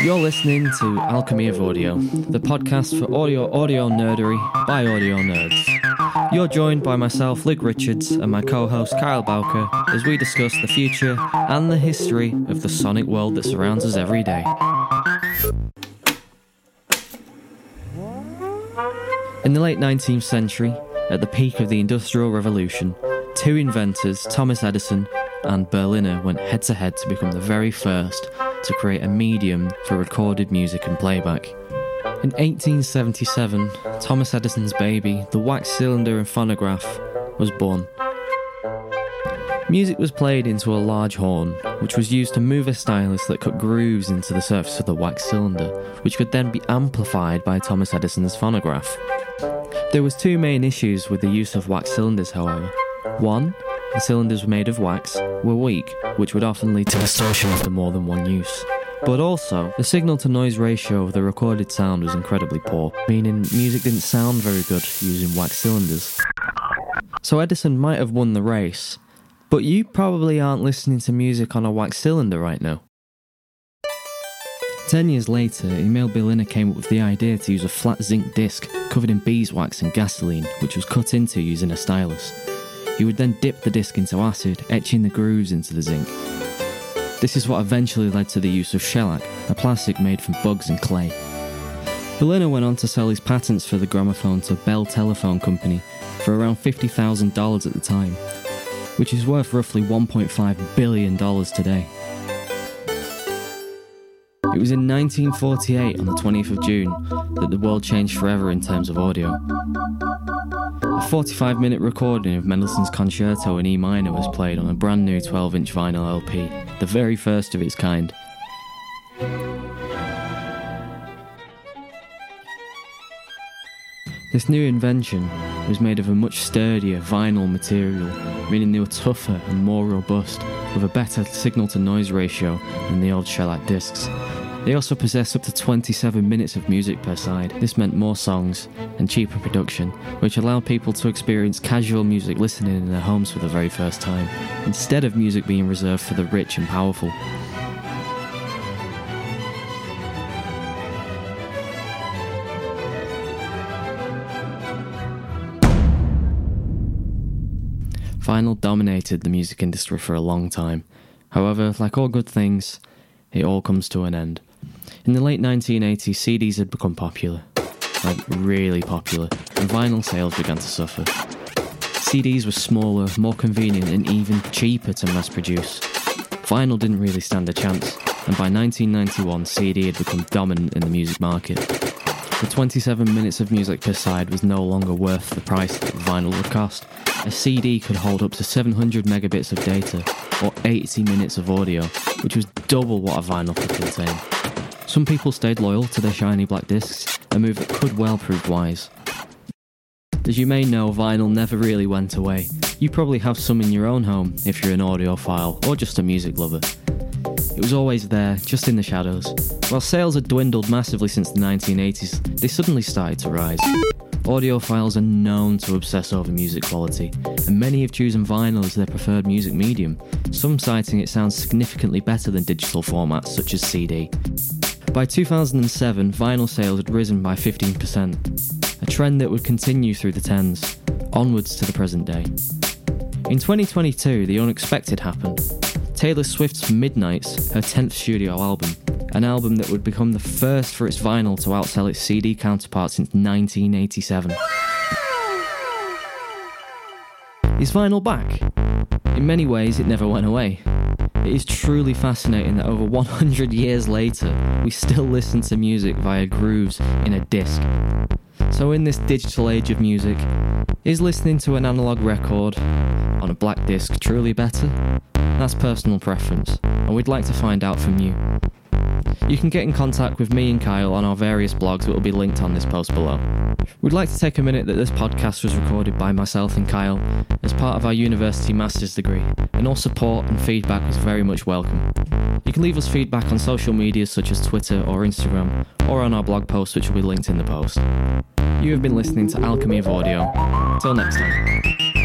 You're listening to Alchemy of Audio, the podcast for audio audio nerdery by audio nerds. You're joined by myself, Luke Richards, and my co host, Kyle Bowker, as we discuss the future and the history of the sonic world that surrounds us every day. In the late 19th century, at the peak of the Industrial Revolution, two inventors, Thomas Edison and Berliner, went head to head to become the very first to create a medium for recorded music and playback. In 1877, Thomas Edison's baby, the wax cylinder and phonograph, was born. Music was played into a large horn, which was used to move a stylus that cut grooves into the surface of the wax cylinder, which could then be amplified by Thomas Edison's phonograph. There was two main issues with the use of wax cylinders, however. One, the cylinders were made of wax, were weak, which would often lead to distortion after more than one use. But also, the signal to noise ratio of the recorded sound was incredibly poor, meaning music didn't sound very good using wax cylinders. So Edison might have won the race, but you probably aren't listening to music on a wax cylinder right now. Ten years later, Emil Berliner came up with the idea to use a flat zinc disc covered in beeswax and gasoline, which was cut into using a stylus. He would then dip the disc into acid, etching the grooves into the zinc. This is what eventually led to the use of shellac, a plastic made from bugs and clay. Berliner went on to sell his patents for the gramophone to Bell Telephone Company for around $50,000 at the time, which is worth roughly $1.5 billion today. It was in 1948, on the 20th of June, that the world changed forever in terms of audio. A 45 minute recording of Mendelssohn's Concerto in E minor was played on a brand new 12 inch vinyl LP, the very first of its kind. This new invention was made of a much sturdier vinyl material, meaning they were tougher and more robust, with a better signal to noise ratio than the old shellac discs. They also possessed up to 27 minutes of music per side. This meant more songs and cheaper production, which allowed people to experience casual music listening in their homes for the very first time, instead of music being reserved for the rich and powerful. Vinyl dominated the music industry for a long time. However, like all good things, it all comes to an end. In the late 1980s, CDs had become popular, like really popular, and vinyl sales began to suffer. CDs were smaller, more convenient, and even cheaper to mass produce. Vinyl didn't really stand a chance, and by 1991, CD had become dominant in the music market. The 27 minutes of music per side was no longer worth the price that vinyl would cost. A CD could hold up to 700 megabits of data, or 80 minutes of audio, which was double what a vinyl could contain. Some people stayed loyal to their shiny black discs, a move that could well prove wise. As you may know, vinyl never really went away. You probably have some in your own home if you're an audiophile or just a music lover. It was always there, just in the shadows. While sales had dwindled massively since the 1980s, they suddenly started to rise. Audiophiles are known to obsess over music quality, and many have chosen vinyl as their preferred music medium, some citing it sounds significantly better than digital formats such as CD. By 2007, vinyl sales had risen by 15%, a trend that would continue through the 10s, onwards to the present day. In 2022, the unexpected happened. Taylor Swift's Midnights, her 10th studio album, an album that would become the first for its vinyl to outsell its CD counterpart since 1987. Is vinyl back? In many ways, it never went away. It is truly fascinating that over 100 years later, we still listen to music via grooves in a disc. So, in this digital age of music, is listening to an analog record on a black disc truly better? That's personal preference, and we'd like to find out from you. You can get in contact with me and Kyle on our various blogs that will be linked on this post below. We'd like to take a minute that this podcast was recorded by myself and Kyle as part of our university master's degree, and all support and feedback is very much welcome. You can leave us feedback on social medias such as Twitter or Instagram, or on our blog post, which will be linked in the post. You have been listening to Alchemy of Audio. Till next time.